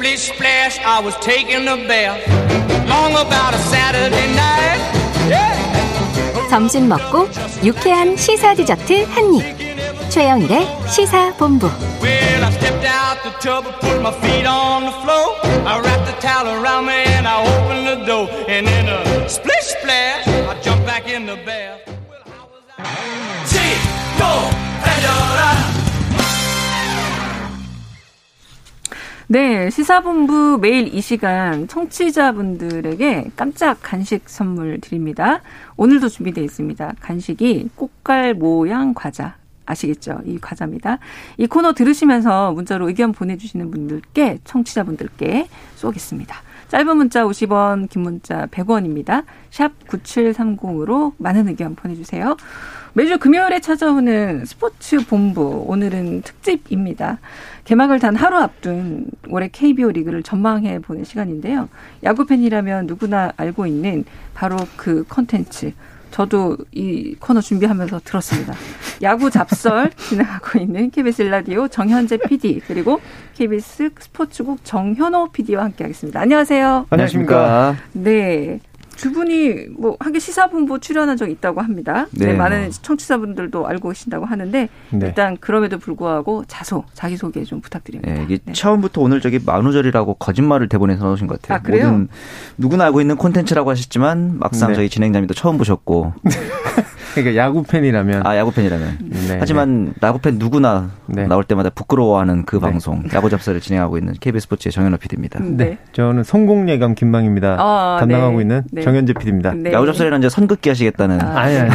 Splish splash, I was taking a bath. Long about a Saturday night. Yeah. 점심 먹고 유쾌한 시사 디저트 한 입. 최영일의 시사 본부. Well, I stepped out the tub and put my feet on the floor. I wrapped the towel around me and I opened the door. And in a splish splash, I jumped back in the bath. Well, how was I? See, go, and 네, 시사본부 매일 이 시간 청취자분들에게 깜짝 간식 선물 드립니다. 오늘도 준비되어 있습니다. 간식이 꽃갈 모양 과자. 아시겠죠? 이 과자입니다. 이 코너 들으시면서 문자로 의견 보내주시는 분들께, 청취자분들께 쏘겠습니다. 짧은 문자 50원, 긴 문자 100원입니다. 샵 9730으로 많은 의견 보내주세요. 매주 금요일에 찾아오는 스포츠 본부. 오늘은 특집입니다. 개막을 단 하루 앞둔 올해 KBO 리그를 전망해 보는 시간인데요. 야구 팬이라면 누구나 알고 있는 바로 그 컨텐츠. 저도 이 코너 준비하면서 들었습니다. 야구 잡설 진행하고 있는 KBS 라디오 정현재 PD 그리고 KBS 스포츠국 정현호 PD와 함께하겠습니다. 안녕하세요. 안녕하십니까. 네. 두 분이 뭐 하게 시사본부 출연한 적 있다고 합니다. 네. 네, 많은 청취자분들도 알고 계신다고 하는데 네. 일단 그럼에도 불구하고 자소 자기 소개 좀 부탁드립니다. 네, 이게 네. 처음부터 오늘 저기 만우절이라고 거짓말을 대본에서 넣으신 것 같아요. 아, 그래요? 모든 누구나 알고 있는 콘텐츠라고 하셨지만 막상 네. 저희 진행자님도 처음 보셨고 그러니까 야구 팬이라면 아 야구 팬이라면 네. 하지만 야구 팬 누구나 네. 나올 때마다 부끄러워하는 그 네. 방송 야구 잡설을 진행하고 있는 KBS 스포츠의 정현호 PD입니다. 네. 네. 저는 성공 예감 김망입니다. 아, 담당하고 네. 있는 정현재 PD입니다. 야구 잡설이라는 이제 선긋기 하시겠다는 아, 아니 아니.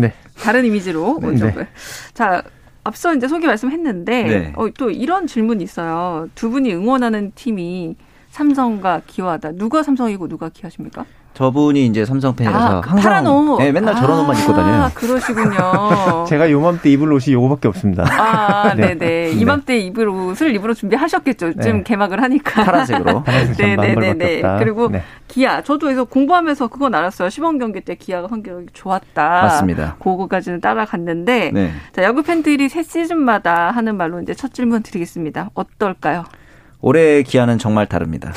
네. 다른 이미지로 네. 자 앞서 이제 소개 말씀했는데 어, 또 이런 질문이 있어요. 두 분이 응원하는 팀이 삼성과 기아다. 누가 삼성이고 누가 기아십니까? 저분이 이제 삼성 팬이라서 아, 그 항상 옷. 네, 맨날 저런 옷만 입고 다녀요. 아, 그러시군요. 제가 요맘때 입을 옷이 요거밖에 없습니다. 아, 네, 네. 이맘때 입을 옷을 입으로 준비하셨겠죠. 네. 좀 개막을 하니까. 파란색으로. 네, 네, 네, 네. 그리고 네. 기아. 저도 그래서 공부하면서 그건 알았어요. 시범 경기 때 기아가 성격이 좋았다. 맞습니다. 그거까지는 따라갔는데 네. 자, 야구 팬들이 새 시즌마다 하는 말로 이제 첫 질문 드리겠습니다. 어떨까요? 올해 기아는 정말 다릅니다.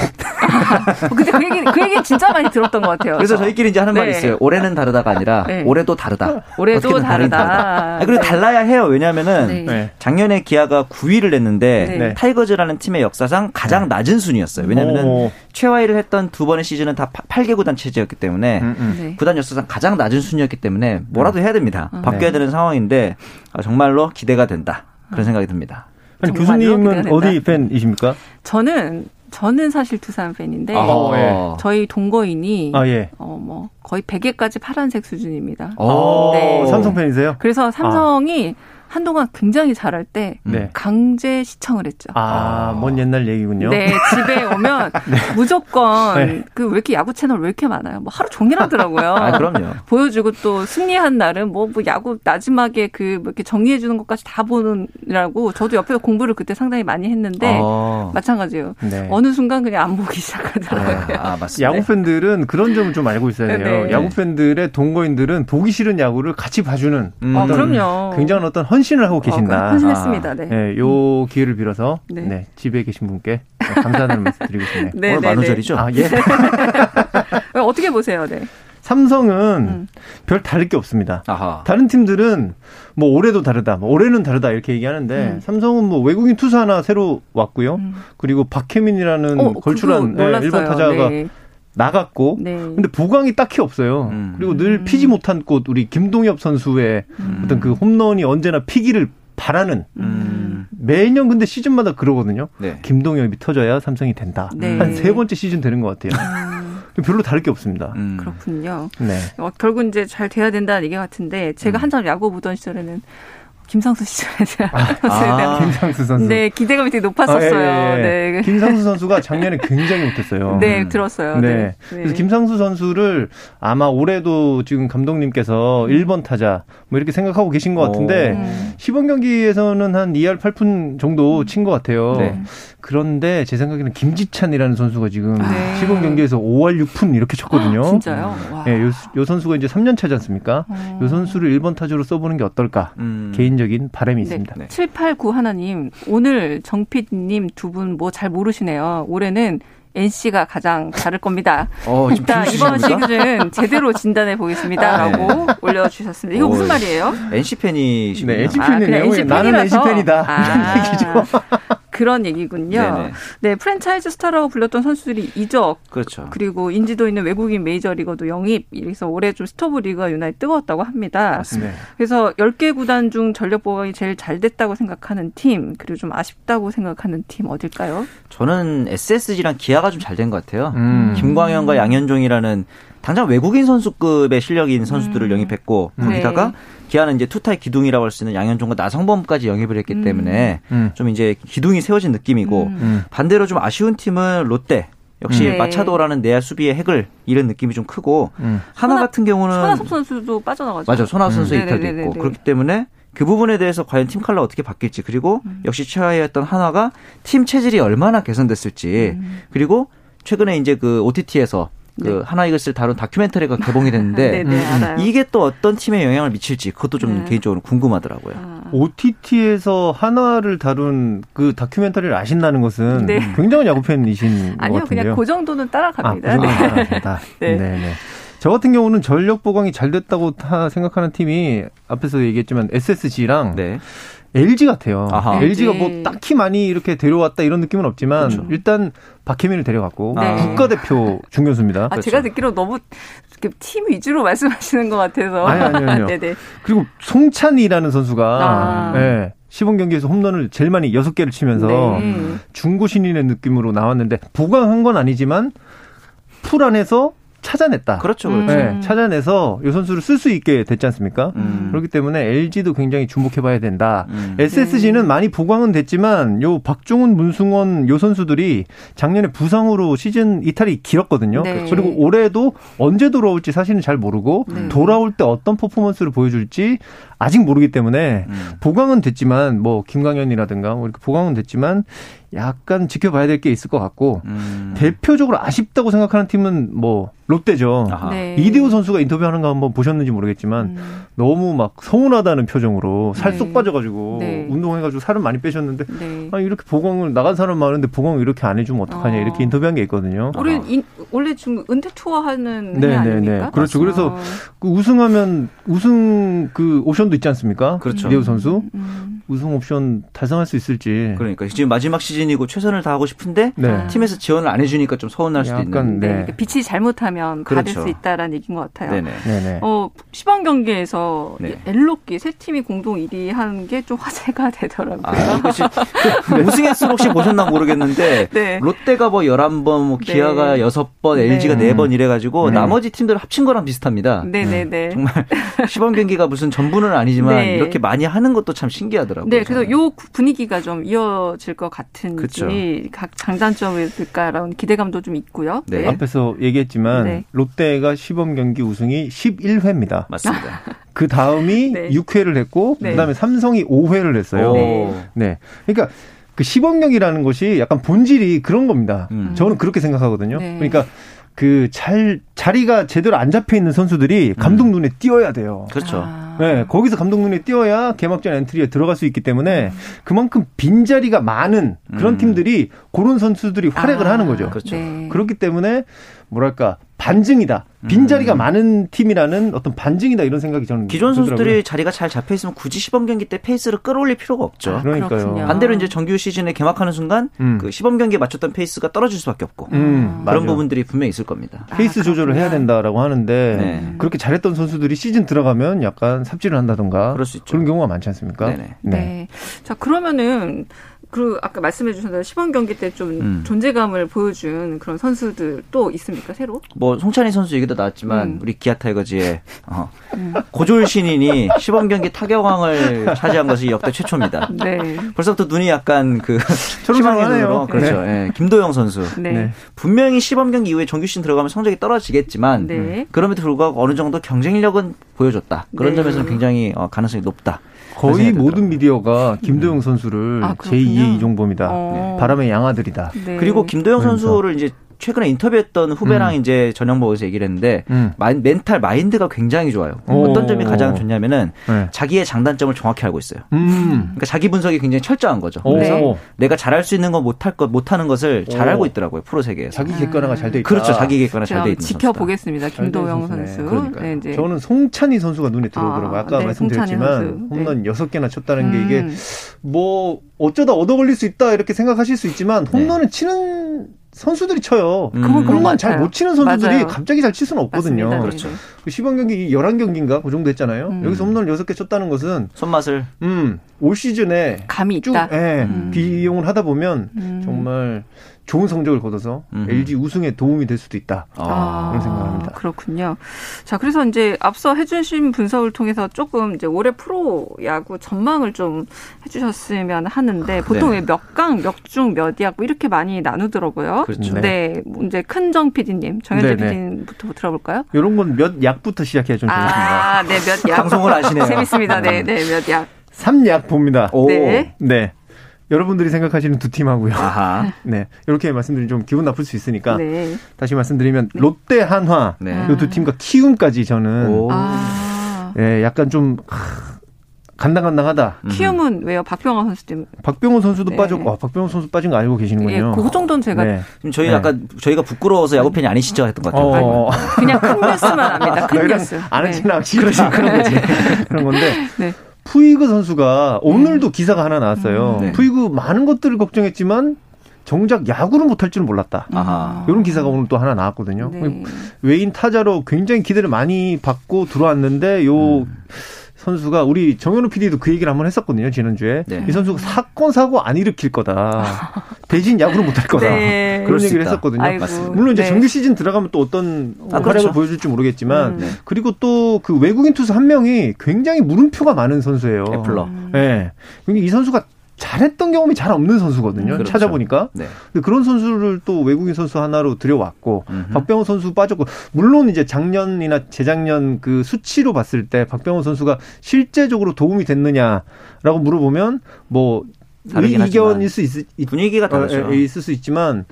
근데 그 얘기, 그 얘기 진짜 많이 들었던 것 같아요. 그래서 저희끼리 이제 하는 네. 말이 있어요. 올해는 다르다가 아니라 네. 올해도 다르다. 올해도 다르다. 다르다. 아, 그리고 네. 달라야 해요. 왜냐면은 네. 네. 작년에 기아가 9위를 냈는데 네. 타이거즈라는 팀의 역사상 가장 낮은 순위였어요. 왜냐면은 최하위를 했던 두 번의 시즌은 다 8개 구단 체제였기 때문에 음, 음. 구단 역사상 가장 낮은 순위였기 때문에 뭐라도 해야 됩니다. 바뀌어야 되는 상황인데 아, 정말로 기대가 된다. 그런 생각이 듭니다. 아니, 교수님은 어디 팬이십니까? 저는 저는 사실 두산 팬인데 아, 예. 저희 동거인이 아, 예. 어뭐 거의 100개까지 파란색 수준입니다. 아, 네. 삼성 팬이세요? 그래서 삼성이 아. 한동안 굉장히 잘할 때 네. 강제 시청을 했죠. 아, 먼 옛날 얘기군요. 네, 집에 오면 네. 무조건 네. 그왜 이렇게 야구 채널 왜 이렇게 많아요? 뭐 하루 종일 하더라고요. 아, 그럼요. 보여주고 또 승리한 날은 뭐, 뭐 야구 마지막에 그 뭐 이렇게 정리해 주는 것까지 다 보느라고 저도 옆에서 공부를 그때 상당히 많이 했는데 어. 마찬가지예요. 네. 어느 순간 그냥 안 보기 시작하더라고요. 아, 맞습니다. 야구 팬들은 그런 점을 좀 알고 있어야 돼요. 네. 야구 팬들의 동거인들은 보기 싫은 야구를 같이 봐주는 음. 아, 그럼요. 굉장한 어떤 헌 신을 하고 계신다. 어, 헌신했습니다. 네. 네. 요 기회를 빌어서 네. 네 집에 계신 분께 감사하다는 말씀 드리고 싶네요. 네, 오늘 만우절이죠? 아, 예. 어떻게 보세요? 네. 삼성은 음. 별 다를 게 없습니다. 아하. 다른 팀들은 뭐 올해도 다르다, 뭐 올해는 다르다 이렇게 얘기하는데 음. 삼성은 뭐 외국인 투수 하나 새로 왔고요. 음. 그리고 박혜민이라는 어, 걸출한 네, 일본 타자가 네. 나갔고 네. 근데 보강이 딱히 없어요. 음. 그리고 늘 피지 못한 꽃 우리 김동엽 선수의 음. 어떤 그 홈런이 언제나 피기를 바라는 음. 매년 근데 시즌마다 그러거든요. 네. 김동엽이 터져야 삼성이 된다. 네. 한세 번째 시즌 되는 것 같아요. 음. 별로 다를 게 없습니다. 음. 그렇군요. 네. 어, 결국 이제 잘 돼야 된다는 얘기 같은데 제가 음. 한참 야구 보던 시절에는 김상수 시절에 대한 아, 아, 김상수 선수. 네, 기대감이 되게 높았었어요. 아, 예, 예. 네. 김상수 선수가 작년에 굉장히 못했어요. 네, 음. 들었어요. 네. 네. 그래서 김상수 선수를 아마 올해도 지금 감독님께서 음. 1번 타자 뭐 이렇게 생각하고 계신 것 같은데 음. 시범 경기에서는 한 2할 8푼 정도 친 것 같아요. 네. 그런데 제 생각에는 김지찬이라는 선수가 지금 네. 시범 경기에서 5할 6푼 이렇게 쳤거든요. 아, 진짜요? 와. 네, 요, 요, 선수가 이제 3년 차지 않습니까? 어. 요 선수를 1번 타자로 써보는 게 어떨까? 음. 개인 개인적인 바람이 네. 있습니다. 네. 789 하나님 오늘 정피님 두 분 뭐 잘 모르시네요. 올해는 NC가 가장 다를 겁니다. 어, 일단 이번 시즌 제대로 진단해 보겠습니다라고 아, 네. 올려주셨습니다. 이거 오, 무슨 말이에요? NC 팬이시군요. 네, NC 팬이네요. 아, NC 나는 NC 팬이다. 아, 이런 얘기죠. 그런 얘기군요. 네네. 네, 프랜차이즈 스타라고 불렸던 선수들이 이적. 그렇죠. 그리고 인지도 있는 외국인 메이저리거도 영입. 이래서 올해 좀 스토브 리그가 유난히 뜨거웠다고 합니다. 맞습니다. 그래서 10개 구단 중 전력 보강이 제일 잘 됐다고 생각하는 팀, 그리고 좀 아쉽다고 생각하는 팀 어딜까요? 저는 SSG랑 기아가 좀 잘 된 것 같아요. 음. 김광현과 양현종이라는 당장 외국인 선수급의 실력인 선수들을 음. 영입했고 거기다가 네. 기아는 이제 투타의 기둥이라고 할 수 있는 양현종과 나성범까지 영입을 했기 음. 때문에 음. 좀 이제 기둥이 세워진 느낌이고 음. 음. 반대로 좀 아쉬운 팀은 롯데 역시 네. 마차도라는 내야 수비의 핵을 잃은 느낌이 좀 크고 음. 하나 손아, 같은 경우는 손아섭 선수도 빠져나가죠. 맞아, 손아섭 선수 음. 이탈도 있고 그렇기 때문에 그 부분에 대해서 과연 팀 칼라 어떻게 바뀔지 그리고 음. 역시 최하위였던 하나가 팀 체질이 얼마나 개선됐을지 음. 그리고 최근에 이제 그 OTT에서 그 네. 하나 이것을 다룬 다큐멘터리가 개봉이 됐는데 네, 네, 이게 또 어떤 팀에 영향을 미칠지 그것도 좀 네. 개인적으로 궁금하더라고요. 아. OTT에서 한화를 다룬 그 다큐멘터리를 아신다는 것은 네. 굉장히 야구 팬이신 아니요, 같은데요. 그냥 그 정도는 따라갑니다. 아, 그 따라갑니다. 네. 네. 저 같은 경우는 전력 보강이 잘 됐다고 생각하는 팀이 앞에서 얘기했지만 SSG랑 네. LG 같아요. 아하. LG가 뭐 딱히 많이 이렇게 데려왔다 이런 느낌은 없지만 그렇죠. 일단 박혜민을 데려갔고 네. 국가대표 중견수입니다. 아, 그렇죠. 제가 듣기로 너무 팀 위주로 말씀하시는 것 같아서. 아니, 아니요, 아니요. 네네. 그리고 송찬이라는 선수가 아. 네, 시범 경기에서 홈런을 제일 많이 6개를 치면서 네. 중고 신인의 느낌으로 나왔는데 보강한 건 아니지만 풀 안에서 찾아냈다. 그렇죠, 그렇죠. 네, 찾아내서 이 선수를 쓸 수 있게 됐지 않습니까? 음. 그렇기 때문에 LG도 굉장히 주목해봐야 된다. 음. SSG는 네. 많이 보강은 됐지만 요 박종훈, 문승원 요 선수들이 작년에 부상으로 시즌 이탈이 길었거든요. 네. 그리고 올해도 언제 돌아올지 사실은 잘 모르고 네. 돌아올 때 어떤 퍼포먼스를 보여줄지 아직 모르기 때문에 음. 보강은 됐지만 뭐 김광현이라든가 뭐 이렇게 보강은 됐지만 약간 지켜봐야 될 게 있을 것 같고 음. 대표적으로 아쉽다고 생각하는 팀은 뭐 롯데죠. 네. 이대호 선수가 인터뷰하는 거 한번 보셨는지 모르겠지만 음. 너무 막 서운하다는 표정으로 살쏙 네. 빠져가지고 네. 운동해가지고 살을 많이 빼셨는데 네. 아니 이렇게 보강을 나간 사람 많은데 보강을 이렇게 안 해주면 어떡하냐 어. 이렇게 인터뷰한 게 있거든요. 올해 아. 원래 지금 은퇴 투어하는 네, 네, 네. 그렇죠. 그래서 아. 그 우승하면 우승 그 오션도 있지 않습니까? 그렇죠. 이대호 선수 음. 우승 옵션 달성할 수 있을지. 그러니까 지금 마지막 시즌 시즌이고 최선을 다하고 싶은데 네. 팀에서 지원을 안 해주니까 좀 서운할 수도 있는. 네. 네. 그러니까 빛이 잘못하면 그렇죠. 받을 수 있다라는 얘기인 것 같아요. 네네. 네네. 어 시범 경기에서 네. 엘로끼 세 팀이 공동 1위 하는 게좀 화제가 되더라고요. 아, 그 우승했을 혹시 보셨나 모르겠는데 네. 롯데가 뭐 11번, 뭐 기아가 네. 6 번, LG가 네. 4번 이래가지고 나머지 팀들 합친 거랑 비슷합니다. 네네네. 정말 시범 경기가 무슨 전부는 아니지만 이렇게 많이 하는 것도 참 신기하더라고요. 네, 그래서 요 분위기가 좀 이어질 것 같은 있는지 각 장단점이 있을까라는 기대감도 좀 있고요. 네. 네. 앞에서 얘기했지만 네. 롯데가 시범 경기 우승이 11회입니다. 맞습니다. 그 다음이 네. 6회를 했고 네. 그다음에 삼성이 5회를 했어요. 네. 네. 그러니까 그 시범 경기라는 것이 약간 본질이 그런 겁니다. 음. 저는 그렇게 생각하거든요. 네. 그러니까 그 잘 자리가 제대로 안 잡혀 있는 선수들이 감독 음. 눈에 띄어야 돼요. 그렇죠. 아. 네, 거기서 감독 눈에 띄어야 개막전 엔트리에 들어갈 수 있기 때문에 그만큼 빈 자리가 많은 그런 음. 팀들이 그런 선수들이 활약을 아, 하는 거죠. 그렇죠. 네. 그렇기 때문에 뭐랄까 반증이다. 빈자리가 음. 많은 팀이라는 어떤 반증이다 이런 생각이 저는 기존 선수들이 자리가 잘 잡혀 있으면 굳이 시범 경기 때 페이스를 끌어올릴 필요가 없죠. 아, 그러니까요. 그렇군요. 반대로 이제 정규 시즌에 개막하는 순간 음. 그 시범 경기에 맞췄던 페이스가 떨어질 수밖에 없고 음, 그런 부분들이 분명히 있을 겁니다. 페이스 아, 조절을 해야 된다라고 하는데 네. 그렇게 잘했던 선수들이 시즌 들어가면 약간 삽질을 한다던가 그런 경우가 많지 않습니까? 네네. 네. 네. 자 그러면은 그 아까 말씀해 주셨던 시범 경기 때좀 음. 존재감을 보여준 그런 선수들 또 있습니까 새로? 뭐 송찬희 선수 얘기도 나왔지만 음. 우리 기아 타이거즈의 어, 음. 고졸 신인이 시범 경기 타격왕을 차지한 것이 역대 최초입니다. 네. 벌써부터 눈이 약간 그 희망의 눈으로 그렇죠. 네. 네. 김도영 선수. 네. 네. 분명히 시범 경기 이후에 정규 시즌 들어가면 성적이 떨어지겠지만 네. 그럼에도 불구하고 어느 정도 경쟁력은 보여줬다. 그런 네. 점에서는 굉장히 어, 가능성이 높다. 거의 모든 미디어가 김도영 음. 선수를 아, 제2의 이종범이다. 어. 바람의 양아들이다. 네. 그리고 김도영 선수를 이제 최근에 인터뷰했던 후배랑 음. 이제 저녁 먹어서 얘기를 했는데 음. 마인, 멘탈 마인드가 굉장히 좋아요. 오. 어떤 점이 가장 좋냐면은 네. 자기의 장단점을 정확히 알고 있어요. 음. 그러니까 자기 분석이 굉장히 철저한 거죠. 오. 그래서 네. 내가 잘할 수 있는 거 못할 것 못하는 것을 잘 알고 있더라고요 프로 세계에서. 자기 객관화가 잘 돼 있다. 그렇죠. 자기 객관화 잘 돼 있는 지켜보겠습니다. 김도영 선수. 네, 이제. 저는 송찬희 선수가 눈에 들어오더라고요. 아, 까 네, 말씀드렸지만 홈런 네. 6개나 쳤다는 게 이게 음. 뭐 어쩌다 얻어 걸릴 수 있다 이렇게 생각하실 수 있지만 홈런을 네. 치는 선수들이 쳐요. 음. 홈런 잘못 치는 선수들이 맞아요. 갑자기 잘 칠 수는 없거든요. 맞습니다. 그렇죠. 그 시범 경기 11경기인가 그 정도 했잖아요. 음. 여기서 홈런을 6개 쳤다는 것은 손맛을 음, 올 시즌에 감이 쭉 있다. 예, 음. 비용을 하다 보면 음. 정말 좋은 성적을 거둬서 음. LG 우승에 도움이 될 수도 있다. 아, 그런 생각합니다. 그렇군요. 자, 그래서 이제 앞서 해주신 분석을 통해서 조금 이제 올해 프로 야구 전망을 좀 해주셨으면 하는데 보통 네. 몇 강, 몇 중, 몇 약, 뭐 이렇게 많이 나누더라고요. 그렇죠. 네. 이제 큰정 PD님, 정현재 PD님부터 들어볼까요? 이런 건 몇 약부터 시작해야 좀 좋겠습니다. 아, 네, 몇 약. 방송을 아시네요. 재밌습니다. 네, 네, 몇 약. 3약 봅니다. 오. 네. 네. 여러분들이 생각하시는 두 팀하고요. 아하. 네. 이렇게 말씀드리면 좀 기분 나쁠 수 있으니까 네. 다시 말씀드리면 네. 롯데 한화 네. 이두 팀과 키움까지 저는 아. 네, 약간 좀 간당간당하다. 음. 키움은 왜요? 박병호 선수 때문에. 박병호 선수도 네. 빠졌고, 아, 박병호 선수 빠진 거 알고 계시는군요. 예, 그 정도는 제가. 네. 저희 네. 약간, 저희가 부끄러워서 야구 팬이 아니시죠? 했던 것 같아요. 어. 그냥 큰 뉴스만 압니다. 큰 뉴스. 아는 지나 네. 그런 거지. 그런 건데. 네. 푸이그 선수가 오늘도 음. 기사가 하나 나왔어요. 음, 네. 푸이그 많은 것들을 걱정했지만 정작 야구를 못할 줄은 몰랐다. 아하. 이런 기사가 오늘 또 하나 나왔거든요. 네. 외인 타자로 굉장히 기대를 많이 받고 들어왔는데 요 음. 선수가 우리 정현우 PD도 그 얘기를 한번 했었거든요 지난주에 네. 이 선수가 사건 사고 안 일으킬 거다 대신 야구를 못 할 거다 네. 그런 얘기를 했었거든요. 아이고. 물론 이제 네. 정규 시즌 들어가면 또 어떤 아, 활약을 그렇죠. 보여줄지 모르겠지만 음. 네. 그리고 또 그 외국인 투수 한 명이 굉장히 물음표가 많은 선수예요. 애플러. 음. 네. 이 선수가 잘했던 경험이 잘 없는 선수거든요. 음, 그렇죠. 찾아보니까. 네. 근데 그런 선수를 또 외국인 선수 하나로 들여왔고 음흠. 박병호 선수 빠졌고 물론 이제 작년이나 재작년 그 수치로 봤을 때 박병호 선수가 실제적으로 도움이 됐느냐라고 물어보면 뭐 의견일 수 있, 분위기가 다르죠. 어, 있을 수 있지만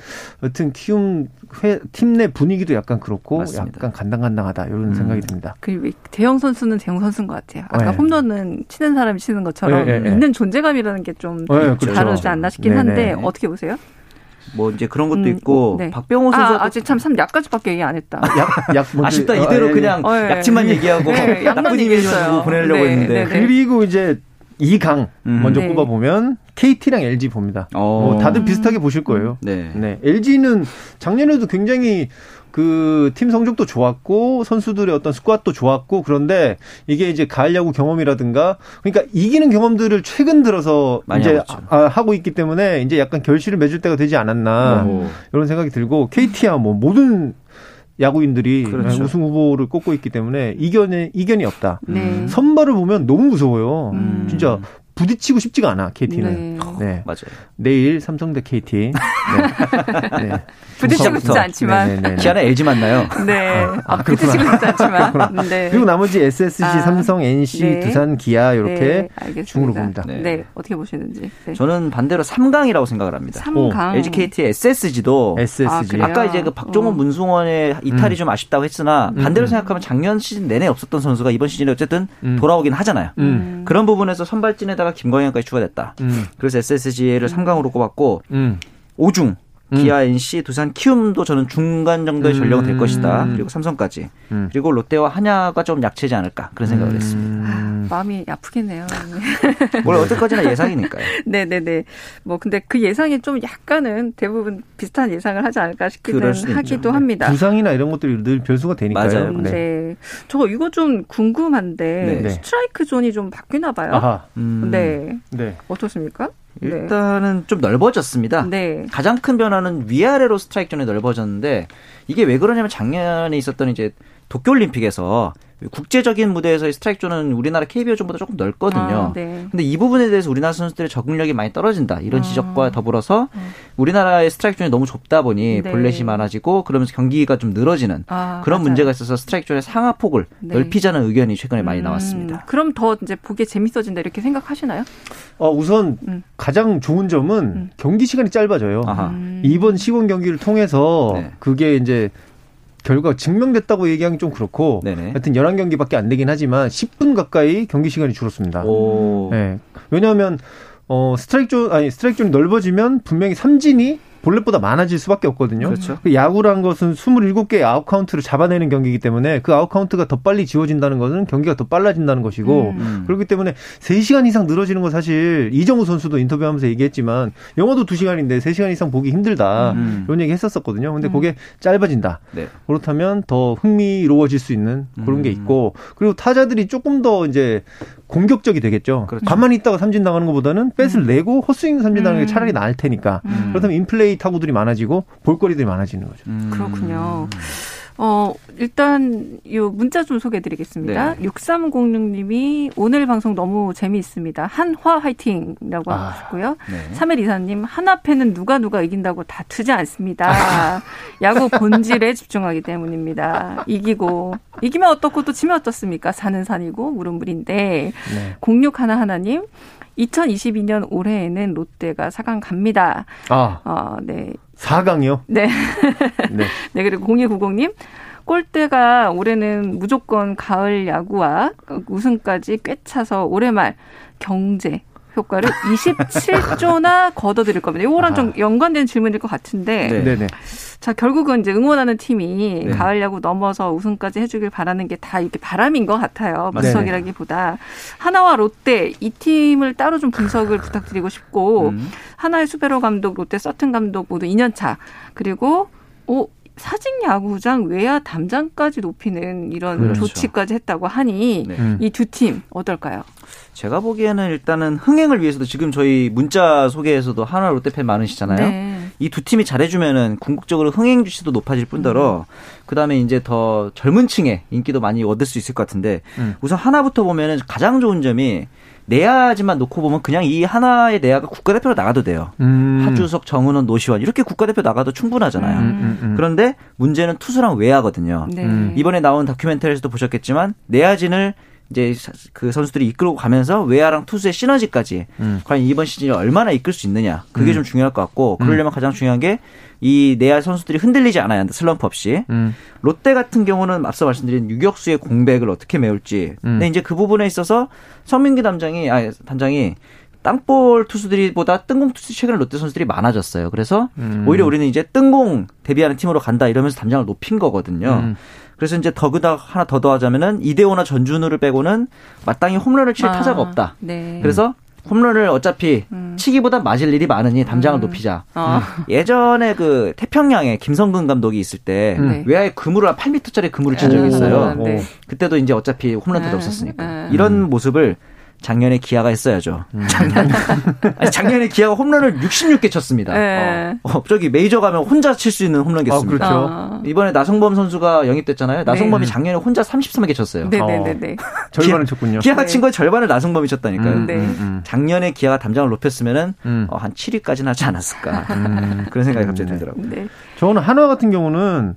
여튼 키움 팀 내 분위기도 약간 그렇고 맞습니다. 약간 간당간당하다 이런 음. 생각이 듭니다. 그 대형 선수는 대형 선수인 것 같아요. 아까 네. 홈런은 치는 사람이 치는 것처럼 네, 네, 있는 존재감이라는 게좀 그렇죠. 다르지 않나 싶긴 한데 어떻게 보세요? 뭐 이제 그런 것도 음, 있고 네. 박병호 선수 아, 아직 참 3약까지밖에 얘기 안 했다. 약, 약 아쉽다 이대로 어, 그냥 어, 예. 약침만 얘기하고 네, 나쁜 이미지 보내려고 네, 했는데 네, 네. 그리고 이제 이강 음. 먼저 네. 꼽아보면 KT랑 LG 봅니다. 어. 뭐 다들 비슷하게 보실 거예요. 네. 네. LG는 작년에도 굉장히 그 팀 성적도 좋았고 선수들의 어떤 스쿼트도 좋았고 그런데 이게 이제 가을 야구 경험이라든가 그러니까 이기는 경험들을 최근 들어서 이제 아, 하고 있기 때문에 이제 약간 결실을 맺을 때가 되지 않았나 오. 이런 생각이 들고 KT야 뭐 모든 야구인들이 그렇죠. 우승 후보를 꼽고 있기 때문에 이견이 이견이 없다. 네. 선발을 보면 너무 무서워요. 음. 진짜 부딪히고 싶지가 않아 KT는. 네. 네. 맞아요. 내일 삼성 대 KT. 네. 네. 부딪히고 싶지 않지만. 네네네. 기아나 LG 맞나요? 네. 아, 아 부딪히고 싶지 않지만. 네. 그리고 나머지 SSG, 아, 삼성, NC, 네. 두산, 기아 이렇게 네, 중으로 봅니다. 네. 네. 어떻게 보시는지. 네. 저는 반대로 3강이라고 생각을 합니다. 3강. LG KT의 SSG도 SSG. 아, 까 이제 그 박종훈, 어. 문승원의 이탈이 음. 좀 아쉽다고 했으나 음. 반대로 음. 생각하면 작년 시즌 내내 없었던 선수가 이번 시즌에 어쨌든 음. 돌아오긴 하잖아요. 음. 그런 부분에서 선발진에다가 김광현까지 추가됐다. 음. 그래서 SSG를 3강으로 꼽았고 오중 음. 기아, NC, 두산, 키움도 저는 중간 정도의 전력은 될 음. 것이다. 그리고 삼성까지. 음. 그리고 롯데와 한야가 좀 약체지 않을까 그런 생각을 음. 했습니다. 아, 마음이 아프겠네요. 원래 어디까지나 예상이니까요. 네네네. 뭐 근데 그 예상이 좀 약간은 대부분 비슷한 예상을 하지 않을까 싶기는 하기도 네. 합니다. 부상이나 이런 것들이 늘 변수가 되니까요. 맞아요. 네. 네. 저 이거 좀 궁금한데 네. 스트라이크 존이 좀 바뀌나 봐요. 아하. 음. 네. 네. 어떻습니까? 네. 일단은 좀 넓어졌습니다. 네. 가장 큰 변화는 위아래로 스트라이크 존이 넓어졌는데 이게 왜 그러냐면 작년에 있었던 이제 도쿄올림픽에서 국제적인 무대에서의 스트라이크 존은 우리나라 KBO 존보다 조금 넓거든요. 아, 네. 근데 이 부분에 대해서 우리나라 선수들의 적응력이 많이 떨어진다. 이런 아. 지적과 더불어서 음. 우리나라의 스트라이크 존이 너무 좁다 보니 네. 볼넷이 많아지고 그러면서 경기가 좀 늘어지는 아, 그런 맞아요. 문제가 있어서 스트라이크 존의 상하폭을 네. 넓히자는 의견이 최근에 많이 음. 나왔습니다. 그럼 더 이제 보기 재밌어진다 이렇게 생각하시나요? 어, 우선 음. 가장 좋은 점은 음. 경기 시간이 짧아져요. 음. 이번 시범 경기를 통해서 네. 그게 이제 결과 증명됐다고 얘기하기 좀 그렇고 네네. 하여튼 11경기밖에 안 되긴 하지만 10분 가까이 경기 시간이 줄었습니다. 오. 네. 왜냐하면 어 스트라이크 존 아니 스트라이크 존이 넓어지면 분명히 삼진이 볼넷보다 많아질 수밖에 없거든요. 그렇죠. 그 야구란 것은 27개의 아웃 카운트를 잡아내는 경기이기 때문에 그 아웃 카운트가 더 빨리 지워진다는 것은 경기가 더 빨라진다는 것이고 음. 그렇기 때문에 3시간 이상 늘어지는 건 사실 이정후 선수도 인터뷰하면서 얘기했지만 영화도 2시간인데 3시간 이상 보기 힘들다. 음. 이런 얘기 했었었거든요. 근데 음. 그게 짧아진다. 네. 그렇다면 더 흥미로워질 수 있는 그런 게 음. 있고 그리고 타자들이 조금 더 이제 공격적이 되겠죠. 그렇죠. 가만히 있다가 삼진 나가는 것보다는 음. 내고 헛스윙 삼진 나가는 게 음. 차라리 나을 테니까. 음. 그렇다면 인플레이 타구들이 많아지고 볼거리들이 많아지는 거죠. 음. 그렇군요. 어, 일단 요 문자 좀 소개해 드리겠습니다. 네. 6306 님이 오늘 방송 너무 재미있습니다. 한화 화이팅이라고 아, 하셨고요. 네. 3일 이사님 한화패는 누가 누가 이긴다고 다투지 않습니다. 야구 본질에 집중하기 때문입니다. 이기고 이기면 어떻고 또 지면 어떻습니까? 사는 산이고 물은 물인데 네. 06 하나 하나님 2022년 올해에는 롯데가 4강 갑니다. 아. 어, 네. 4강이요? 네. 네. 네, 그리고 0290님. 골대가 올해는 무조건 가을 야구와 우승까지 꿰차서 올해 말 경제 효과를 27조나 걷어들일 겁니다. 이거랑 좀 연관된 질문일 것 같은데. 네. 네 자, 결국은 이제 응원하는 팀이 네. 가을 야구 넘어서 우승까지 해주길 바라는 게 다 이렇게 바람인 것 같아요. 분석이라기보다. 하나와 롯데 이 팀을 따로 좀 분석을 부탁드리고 싶고, 음. 하나의 수베로 감독, 롯데 서튼 감독 모두 2년 차. 그리고, 오, 사직 야구장 외야 담장까지 높이는 이런 그렇죠. 조치까지 했다고 하니 네. 이두 팀 어떨까요? 제가 보기에는 일단은 흥행을 위해서도 지금 저희 문자 소개에서도 하나 롯데팬 많으시잖아요. 네. 이 두 팀이 잘해주면은 궁극적으로 흥행 주시도 높아질 뿐더러 음. 그 다음에 이제 더 젊은 층의 인기도 많이 얻을 수 있을 것 같은데 음. 우선 하나부터 보면은 가장 좋은 점이 내야지만 놓고 보면 그냥 이 하나의 내야가 국가대표로 나가도 돼요. 음. 하주석, 정은원, 노시환 이렇게 국가대표 나가도 충분하잖아요. 음, 음, 음. 그런데 문제는 투수랑 외야거든요. 네. 이번에 나온 다큐멘터리에서도 보셨겠지만 내야진을 이제 그 선수들이 이끌고 가면서 외야랑 투수의 시너지까지 음. 과연 이번 시즌이 얼마나 이끌 수 있느냐 그게 음. 좀 중요할 것 같고 그러려면 가장 중요한 게 이 내야 선수들이 흔들리지 않아야 한다 슬럼프 없이 음. 롯데 같은 경우는 앞서 말씀드린 유격수의 공백을 어떻게 메울지 음. 근데 이제 그 부분에 있어서 성민기 담장이 아 단장이 땅볼 투수들이보다 뜬공 투수 최근에 롯데 선수들이 많아졌어요. 그래서 음. 오히려 우리는 이제 뜬공 대비하는 팀으로 간다 이러면서 담장을 높인 거거든요. 음. 그래서 이제 더그다 하나 더 더하자면은 이대호나 전준우를 빼고는 마땅히 홈런을 칠 아, 타자가 없다. 네. 그래서 홈런을 어차피 음. 치기보다 맞을 일이 많으니 담장을 음. 높이자. 어. 예전에 그 태평양에 김성근 감독이 있을 때 음. 외야에 그물을 한 8m짜리 그물을 친 적이 있어요. 네. 그때도 이제 어차피 홈런 타자 네. 없었으니까. 네. 이런 모습을 작년에 기아가 했어야죠. 음. 작년 아니, 작년에 기아가 홈런을 66개 쳤습니다. 네. 어, 어, 저기 메이저 가면 혼자 칠 수 있는 홈런 개수입니다. 아, 그렇죠. 아. 이번에 나성범 선수가 영입됐잖아요. 나성범이 네. 작년에 혼자 33개 쳤어요. 네네네. 어. 절반을 쳤군요. 기아가 네. 친거 절반을 나성범이 쳤다니까요. 음, 네. 음, 음. 작년에 기아가 담장을 높였으면은 음. 어, 한 7위까지는 하지 않았을까. 음. 그런 생각이 갑자기 들더라고요. 네. 저는 한화 같은 경우는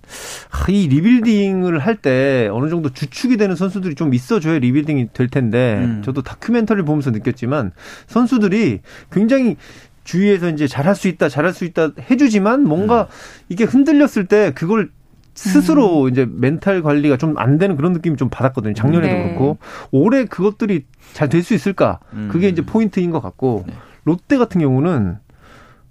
이 리빌딩을 할 때 어느 정도 주축이 되는 선수들이 좀 있어줘야 리빌딩이 될 텐데 저도 다큐 다큐멘터리를 보면서 느꼈지만 선수들이 굉장히 주위에서 이제 잘할 수 있다, 잘할 수 있다 해주지만 뭔가 음. 이게 흔들렸을 때 그걸 스스로 음. 이제 멘탈 관리가 좀 안 되는 그런 느낌이 좀 받았거든요. 작년에도 네. 그렇고 올해 그것들이 잘 될 수 있을까? 음. 그게 이제 포인트인 것 같고 네. 롯데 같은 경우는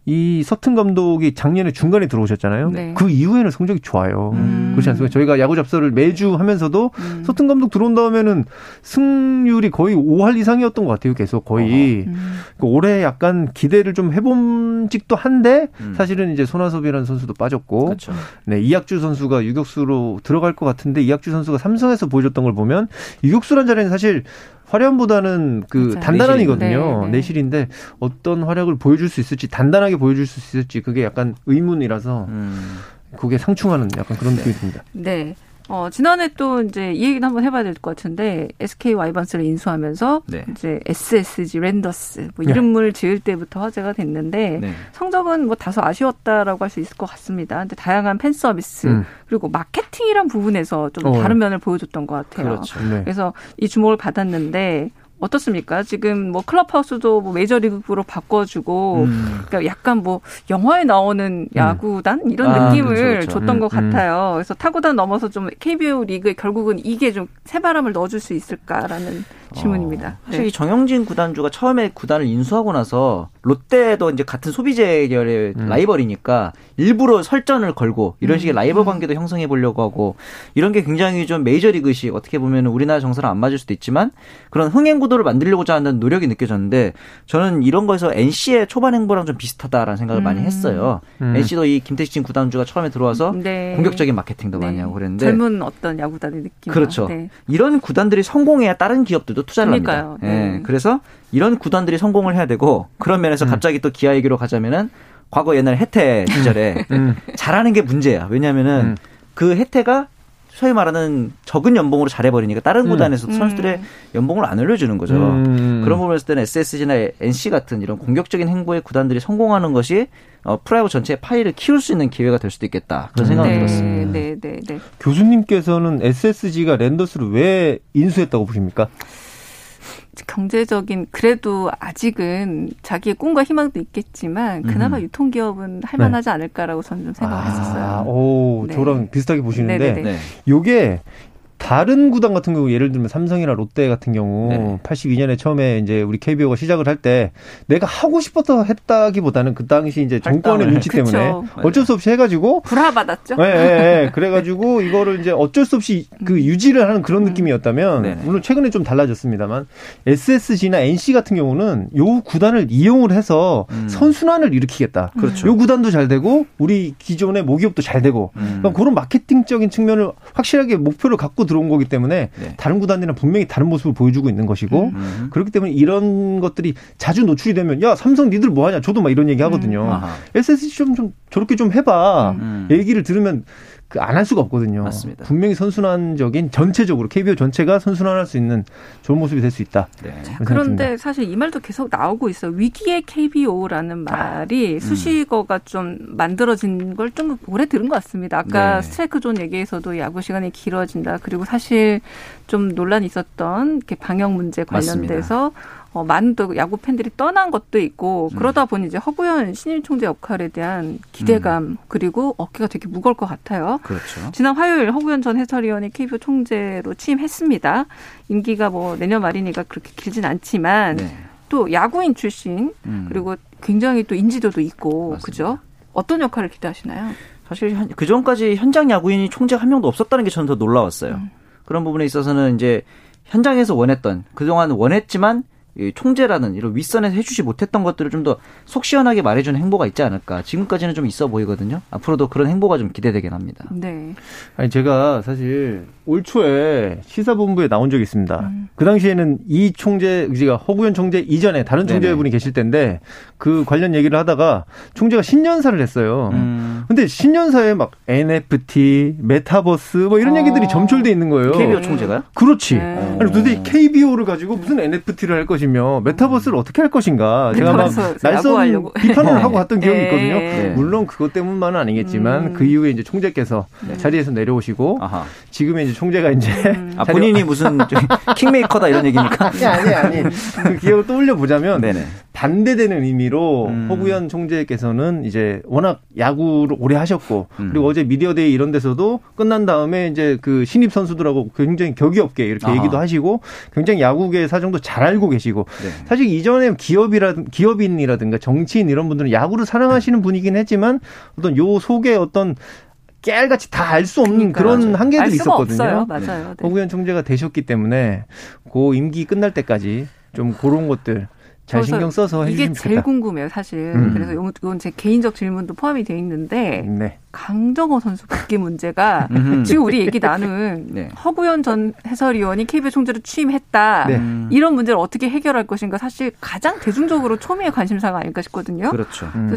이 서튼 감독이 작년에 중간에 들어오셨잖아요. 네. 그 이후에는 성적이 좋아요. 음. 그렇지 않습니까? 저희가 야구 잡서를 매주 하면서도 음. 서튼 감독 들어온 다음에는 승률이 거의 5할 이상이었던 것 같아요. 계속 거의. 음. 그러니까 올해 약간 기대를 좀 해본 직도 한데 음. 사실은 이제 손아섭이라는 선수도 빠졌고 그렇죠. 네, 이학주 선수가 유격수로 들어갈 것 같은데 이학주 선수가 삼성에서 보여줬던 걸 보면 유격수란 자리는 사실 화려함보다는 그 맞아요. 단단함이거든요. 내실. 네, 네. 내실인데 어떤 활약을 보여줄 수 있을지 단단하게 보여줄 수 있을지 그게 약간 의문이라서 음. 그게 상충하는 약간 그런 느낌이 듭니다. 네. 어, 지난해 또 이제 이 얘기도 한번 해봐야 될 것 같은데 SK 와이번스를 인수하면서 네. 이제 SSG 랜더스 뭐 네. 이름을 네. 지을 때부터 화제가 됐는데 네. 성적은 뭐 다소 아쉬웠다라고 할 수 있을 것 같습니다. 근데 다양한 팬 서비스 음. 그리고 마케팅이란 부분에서 좀 어. 다른 면을 보여줬던 것 같아요. 그렇죠. 네. 그래서 이 주목을 받았는데 어떻습니까? 지금 뭐 클럽하우스도 뭐 메이저리그로 바꿔주고, 음. 그러니까 약간 뭐 영화에 나오는 음. 야구단 이런 아, 느낌을 그렇죠, 그렇죠. 줬던 음, 것 음. 같아요. 그래서 타구단 넘어서 좀 KBO 리그에 결국은 이게 좀 새바람을 넣어줄 수 있을까라는 질문입니다. 어, 사실 네. 정영진 구단주가 처음에 구단을 인수하고 나서 롯데도 이제 같은 소비재 계열의 음. 라이벌이니까 일부러 설전을 걸고 이런 음. 식의 라이벌 음. 관계도 형성해 보려고 하고 이런 게 굉장히 좀 메이저리그식 어떻게 보면 우리나라 정서랑 안 맞을 수도 있지만 그런 흥행 구도를 만들려고자 하는 노력이 느껴졌는데 저는 이런 거에서 NC의 초반 행보랑 좀 비슷하다라는 생각을 음. 많이 했어요. 음. NC도 이 김태진 구단주가 처음에 들어와서 네. 공격적인 마케팅도 네. 많이 하고 그랬는데 젊은 어떤 야구단의 느낌 그렇죠. 네. 이런 구단들이 성공해야 다른 기업들도 투자를 그러니까요. 합니다. 예. 네. 그래서 이런 구단들이 성공을 해야 되고 그런 면에서 음. 갑자기 또 기아 얘기로 가자면은 과거 옛날 혜태 시절에 음. 잘하는 게 문제야. 왜냐면은 음. 그 해태가 소위 말하는 적은 연봉으로 잘해버리니까 다른 음. 구단에서 음. 선수들의 연봉을 안 올려주는 거죠. 음. 그런 부분에서 때는 SSG나 NC 같은 이런 공격적인 행보에 구단들이 성공하는 것이 어, 프로야구 전체의 파이를 키울 수 있는 기회가 될 수도 있겠다. 그런 생각이 네. 들었습니다. 네, 네, 네. 교수님께서는 SSG가 랜더스를 왜 인수했다고 보십니까? 경제적인 그래도 아직은 자기의 꿈과 희망도 있겠지만 그나마 음. 유통기업은 할만하지 네. 않을까라고 저는 좀 생각했었어요. 아, 오, 네. 저랑 비슷하게 보시는데 네네네. 요게 다른 구단 같은 경우 예를 들면 삼성이나 롯데 같은 경우 네. 82년에 처음에 이제 우리 KBO가 시작을 할 때 내가 하고 싶어서 했다기보다는 그 당시 이제 정권의 눈치 그쵸. 때문에 어쩔 수 없이 해가지고 불화받았죠. 네, 네, 네. 그래가지고 이거를 이제 어쩔 수 없이 그 음. 유지를 하는 그런 음. 느낌이었다면 네. 물론 최근에 좀 달라졌습니다만 SSG나 NC 같은 경우는 요 구단을 이용을 해서 음. 선순환을 일으키겠다. 그렇죠. 요 구단도 잘 되고 우리 기존의 모기업도 잘 되고 음. 그런 마케팅적인 측면을 확실하게 목표를 갖고 들어온 거기 때문에 네. 다른 구단들은 분명히 다른 모습을 보여주고 있는 것이고 음. 그렇기 때문에 이런 것들이 자주 노출이 되면 야 삼성 니들 뭐 하냐 저도 막 이런 얘기 하거든요. 음. SSG 좀, 좀 저렇게 좀 해봐 음. 얘기를 들으면 그 안 할 수가 없거든요. 맞습니다. 분명히 선순환적인 전체적으로 KBO 전체가 선순환할 수 있는 좋은 모습이 될 수 있다. 네. 그런데 사실 이 말도 계속 나오고 있어. 위기의 KBO라는 말이 아, 수식어가 좀 만들어진 걸 좀 오래 들은 것 같습니다. 아까 네. 스트라이크 존 얘기에서도 야구 시간이 길어진다. 그리고 사실 좀 논란이 있었던 방역 문제 관련돼서 맞습니다. 어, 많은 또 야구 팬들이 떠난 것도 있고 음. 그러다 보니 이제 허구연 신임 총재 역할에 대한 기대감 음. 그리고 어깨가 되게 무거울 것 같아요. 그렇죠. 지난 화요일 허구연 전 해설위원이 KBO 총재로 취임했습니다. 임기가 뭐 내년 말이니까 그렇게 길진 않지만 네. 또 야구인 출신 음. 그리고 굉장히 또 인지도도 있고 맞습니다. 그죠? 어떤 역할을 기대하시나요? 사실 그 전까지 현장 야구인이 총재 한 명도 없었다는 게 저는 더 놀라웠어요. 음. 그런 부분에 있어서는 이제 현장에서 원했던 그동안 원했지만 총재라는 이런 윗선에서 해주지 못했던 것들을 좀 더 속 시원하게 말해주는 행보가 있지 않을까. 지금까지는 좀 있어 보이거든요. 앞으로도 그런 행보가 좀 기대되긴 합니다. 네. 아니 제가 사실 올 초에 시사본부에 나온 적이 있습니다. 음. 그 당시에는 이 총재, 그가 허구현 총재 이전에 다른 총재분이 계실 텐데 그 관련 얘기를 하다가 총재가 신년사를 했어요. 음. 근데 신년사에 막 NFT, 메타버스 뭐 이런 어. 얘기들이 점철돼 있는 거예요. KBO 총재가요? 그렇지. 네. 아니 도대체 KBO를 가지고 무슨 NFT를 할 것이며 것이며 메타버스를 어떻게 할 것인가 제가 막 날선 비판을 네. 하고 갔던 기억이 네. 있거든요. 네. 물론 그것 때문만은 아니겠지만 음. 그 이후에 이제 총재께서 네. 자리에서 내려오시고 아하. 지금의 이제 총재가 이제 음. 아, 본인이 무슨 킹메이커다 이런 얘기입니까? 아니 아니 아니 그 기억을 떠올려 보자면 반대되는 의미로 음. 허구현 총재께서는 이제 워낙 야구를 오래 하셨고 음. 그리고 어제 미디어데이 이런 데서도 끝난 다음에 이제 그 신입 선수들하고 굉장히 격이 없게 이렇게 아하. 얘기도 하시고 굉장히 야구계 사정도 잘 알고 계시고 네. 사실 이전에 기업이라 기업인이라든가 정치인 이런 분들은 야구를 사랑하시는 분이긴 했지만 어떤 요 속에 어떤 깨알같이 다 알 수 없는 그러니까, 그런 맞아. 한계들이 있었거든요. 없어요. 맞아요. 네. 허구현 총재가 되셨기 때문에 그 임기 끝날 때까지 좀 그런 것들 잘 신경 써서 이게 해주시면 제일 궁금해요, 사실. 음. 그래서 이건 제 개인적 질문도 포함이 되어 있는데 네. 강정호 선수 복귀 문제가 지금 우리 얘기 나눈 네. 허구현 전 해설위원이 KBS 총재로 취임했다 네. 이런 문제를 어떻게 해결할 것인가 사실 가장 대중적으로 초미의 관심사가 아닐까 싶거든요. 그렇죠. 음.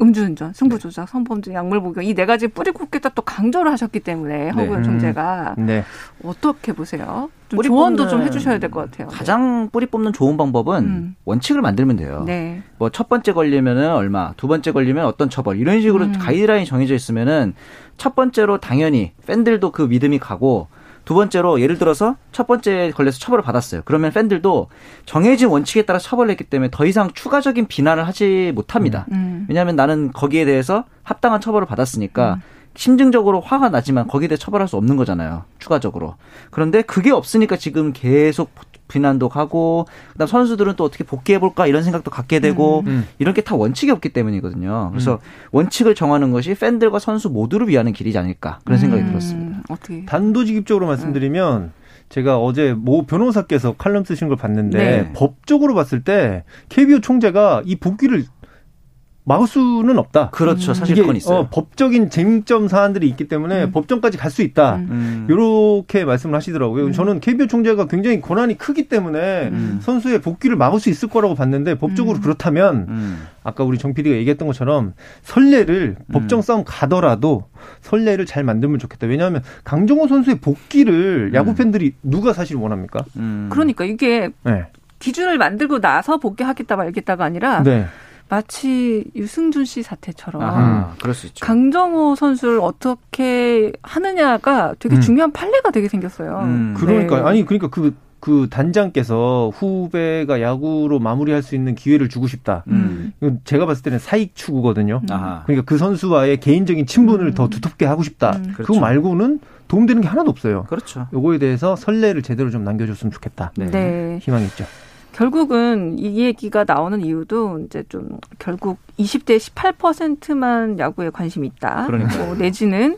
음주운전, 승부조작, 성범죄, 약물복용 이 네 가지 뿌리 굽겠다 또 강조를 하셨기 때문에 허구현 네. 총재가 음. 네. 어떻게 보세요? 좀 조언도 좀 해주셔야 될 것 같아요. 가장 뿌리 뽑는 좋은 방법은 음. 원칙을 만들면 돼요. 네. 뭐첫 번째 걸리면은 얼마, 두 번째 걸리면 어떤 처벌 이런 식으로 음. 가이드라인이 정해져 있으면은 첫 번째로 당연히 팬들도 그 믿음이 가고 두 번째로 예를 들어서 첫 번째 걸려서 처벌을 받았어요. 그러면 팬들도 정해진 원칙에 따라 처벌을 했기 때문에 더 이상 추가적인 비난을 하지 못합니다. 음. 음. 왜냐하면 나는 거기에 대해서 합당한 처벌을 받았으니까 음. 심증적으로 화가 나지만 거기에 대해 처벌할 수 없는 거잖아요. 추가적으로. 그런데 그게 없으니까 지금 계속 비난도 하고 그다음 선수들은 또 어떻게 복귀해 볼까 이런 생각도 갖게 되고 음, 음. 이런 게 다 원칙이 없기 때문이거든요. 그래서 음. 원칙을 정하는 것이 팬들과 선수 모두를 위하는 길이지 않을까 그런 생각이 음. 들었습니다. 어떻게 단도직입적으로 말씀드리면 제가 어제 모 변호사께서 칼럼 쓰신 걸 봤는데 네. 법적으로 봤을 때 KBO 총재가 이 복귀를 막을 수는 없다. 그렇죠. 음. 사실 그건 있어요. 어, 법적인 쟁점 사안들이 있기 때문에 음. 법정까지 갈 수 있다. 음. 이렇게 음. 말씀을 하시더라고요. 음. 저는 KBO 총재가 굉장히 권한이 크기 때문에 음. 선수의 복귀를 막을 수 있을 거라고 봤는데 법적으로 그렇다면 아까 우리 정 PD가 얘기했던 것처럼 선례를 법정 싸움 가더라도 선례를 잘 만들면 좋겠다. 왜냐하면 강정호 선수의 복귀를 야구 팬들이 누가 사실 원합니까? 그러니까 이게 네. 기준을 만들고 나서 복귀하겠다 말겠다가 아니라 네. 마치 유승준 씨 사태처럼 아하, 그럴 수 있죠. 강정호 선수를 어떻게 하느냐가 되게 음. 중요한 판례가 되게 생겼어요. 음. 그러니까 네. 아니 그러니까 그, 그 단장께서 후배가 야구로 마무리할 수 있는 기회를 주고 싶다. 음. 이건 제가 봤을 때는 사익 추구거든요. 아하. 그러니까 그 선수와의 개인적인 친분을 음. 더 두텁게 하고 싶다. 음. 그렇죠. 그거 말고는 도움되는 게 하나도 없어요. 그렇죠. 요거에 대해서 선례를 제대로 좀 남겨줬으면 좋겠다. 네. 네. 희망이 있죠. 결국은 이 얘기가 나오는 이유도 이제 좀 결국 20대 18%만 야구에 관심이 있다. 그러니까. 뭐 내지는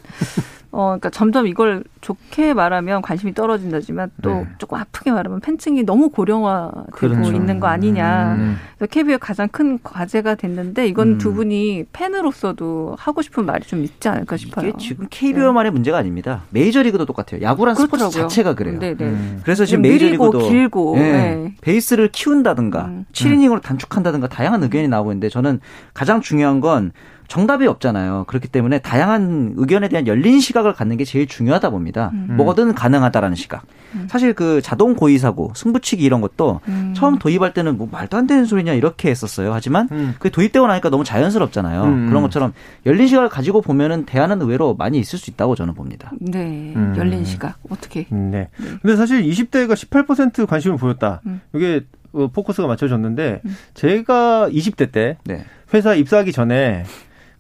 어, 그러니까 점점 이걸 좋게 말하면 관심이 떨어진다지만 또 네. 조금 아프게 말하면 팬층이 너무 고령화되고 그렇죠. 있는 거 아니냐. 음. 그래서 KBO의 가장 큰 과제가 됐는데 이건 음. 두 분이 팬으로서도 하고 싶은 말이 좀 있지 않을까 싶어요. 이게 지금 KBO만의 네. 문제가 아닙니다. 메이저리그도 똑같아요. 야구란 그렇더라고요. 스포츠 자체가 그래요. 네네. 네. 음. 그래서 지금 메이저리그도 길고 네. 네. 베이스를 키운다든가 음. 7이닝으로 단축한다든가 다양한 의견이 나오고 있는데 저는 가장 중요한 건 정답이 없잖아요. 그렇기 때문에 다양한 의견에 대한 열린 시각을 갖는 게 제일 중요하다 봅니다. 음. 뭐든 가능하다라는 시각. 음. 사실 그 자동 고의 사고, 승부치기 이런 것도 음. 처음 도입할 때는 뭐 말도 안 되는 소리냐 이렇게 했었어요. 하지만 음. 그게 도입되고 나니까 너무 자연스럽잖아요. 음. 그런 것처럼 열린 시각을 가지고 보면은 대안은 의외로 많이 있을 수 있다고 저는 봅니다. 네. 음. 열린 시각. 어떻게? 네. 네. 근데 사실 20대가 18% 관심을 보였다. 이게 어, 포커스가 맞춰졌는데 제가 20대 때 네. 회사 입사하기 전에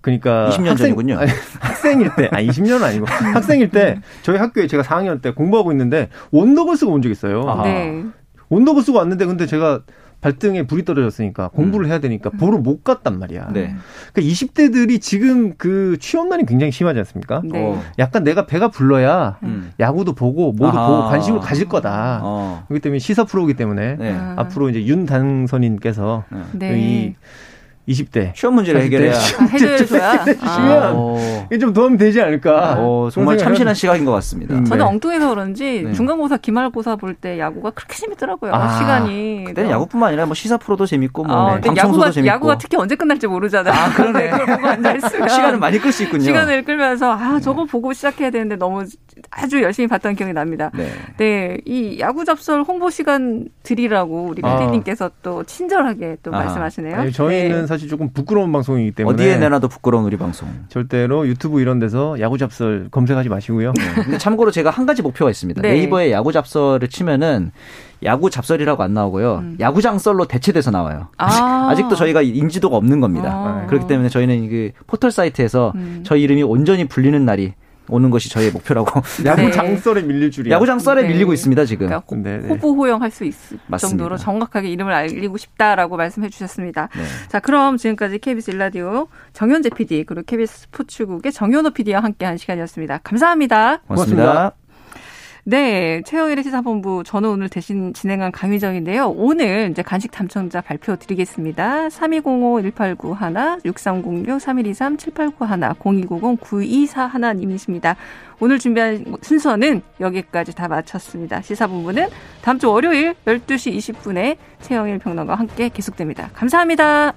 그러니까 20년 학생, 전이군요. 아니, 학생일 때, 아 20년은 아니고 학생일 때 저희 학교에 제가 4학년 때 공부하고 있는데 원더걸스가 온적 있어요. 네. 원더걸스가 왔는데 근데 제가 발등에 불이 떨어졌으니까 공부를 음. 해야 되니까 보러 못 갔단 말이야. 네. 그러니까 20대들이 지금 그 취업난이 굉장히 심하지 않습니까? 네. 어. 약간 내가 배가 불러야 음. 야구도 보고 모두 아하. 보고 관심을 가질 거다. 어. 그렇기 때문에 시사 프로기 때문에 네. 앞으로 이제 윤 당선인께서 네. 이 20대 시험 문제를 해결해야 아, 해결해줘야 아. 이게 좀 도움이 되지 않을까. 오, 정말 참신한 시각인 것 같습니다. 음, 저는 네. 엉뚱해서 그런지 네. 중간고사, 기말고사 볼 때 야구가 그렇게 재밌더라고요. 아, 시간이. 그때 는 야구뿐만 아니라 뭐 시사 프로도 재밌고 뭐 아, 야구가, 재밌고. 야구가 특히 언제 끝날지 모르잖아요. 아, 그러네. 앉아있으면 시간을 많이 끌 수 있군요. 시간을 끌면서 아 저거 보고 시작해야 되는데 너무 아주 열심히 봤던 기억이 납니다. 네. 네. 이 야구 잡설 홍보 시간 드리라고 우리 PD님께서 아. 또 친절하게 또 아. 말씀하시네요. 아니, 저희는 네. 사실 조금 부끄러운 방송이기 때문에 어디에 내놔도 부끄러운 우리 방송. 절대로 유튜브 이런 데서 야구 잡설 검색하지 마시고요. 네. 근데 참고로 제가 한 가지 목표가 있습니다. 네. 이버에 야구 잡설을 치면은 야구 잡설이라고 안 나오고요. 음. 야구장 썰로 대체돼서 나와요. 아. 직도 저희가 인지도가 없는 겁니다. 아. 그렇기 때문에 저희는 그 포털 사이트에서 음. 저희 이름이 온전히 불리는 날이 오는 것이 저희의 목표라고. 야구장 썰에 밀릴 줄이야. 야구 장 썰에 네. 밀리고 있습니다 지금. 그러니까 네, 네. 호부 호영할 수 있을 맞습니다. 정도로 정확하게 이름을 알리고 싶다라고 말씀해 주셨습니다. 네. 자 그럼 지금까지 KBS 일라디오 정현재 PD 그리고 KBS 스포츠국의 정현호 PD와 함께한 시간이었습니다. 감사합니다. 고맙습니다. 고맙습니다. 네, 최영일의 시사본부 저는 오늘 대신 진행한 강희정인데요. 오늘 이제 간식 당첨자 발표 드리겠습니다. 3205-1891, 6306-3123-7891, 0290-9241님이십니다. 오늘 준비한 순서는 여기까지 다 마쳤습니다. 시사본부는 다음 주 월요일 12시 20분에 최영일 평론가와 함께 계속됩니다. 감사합니다.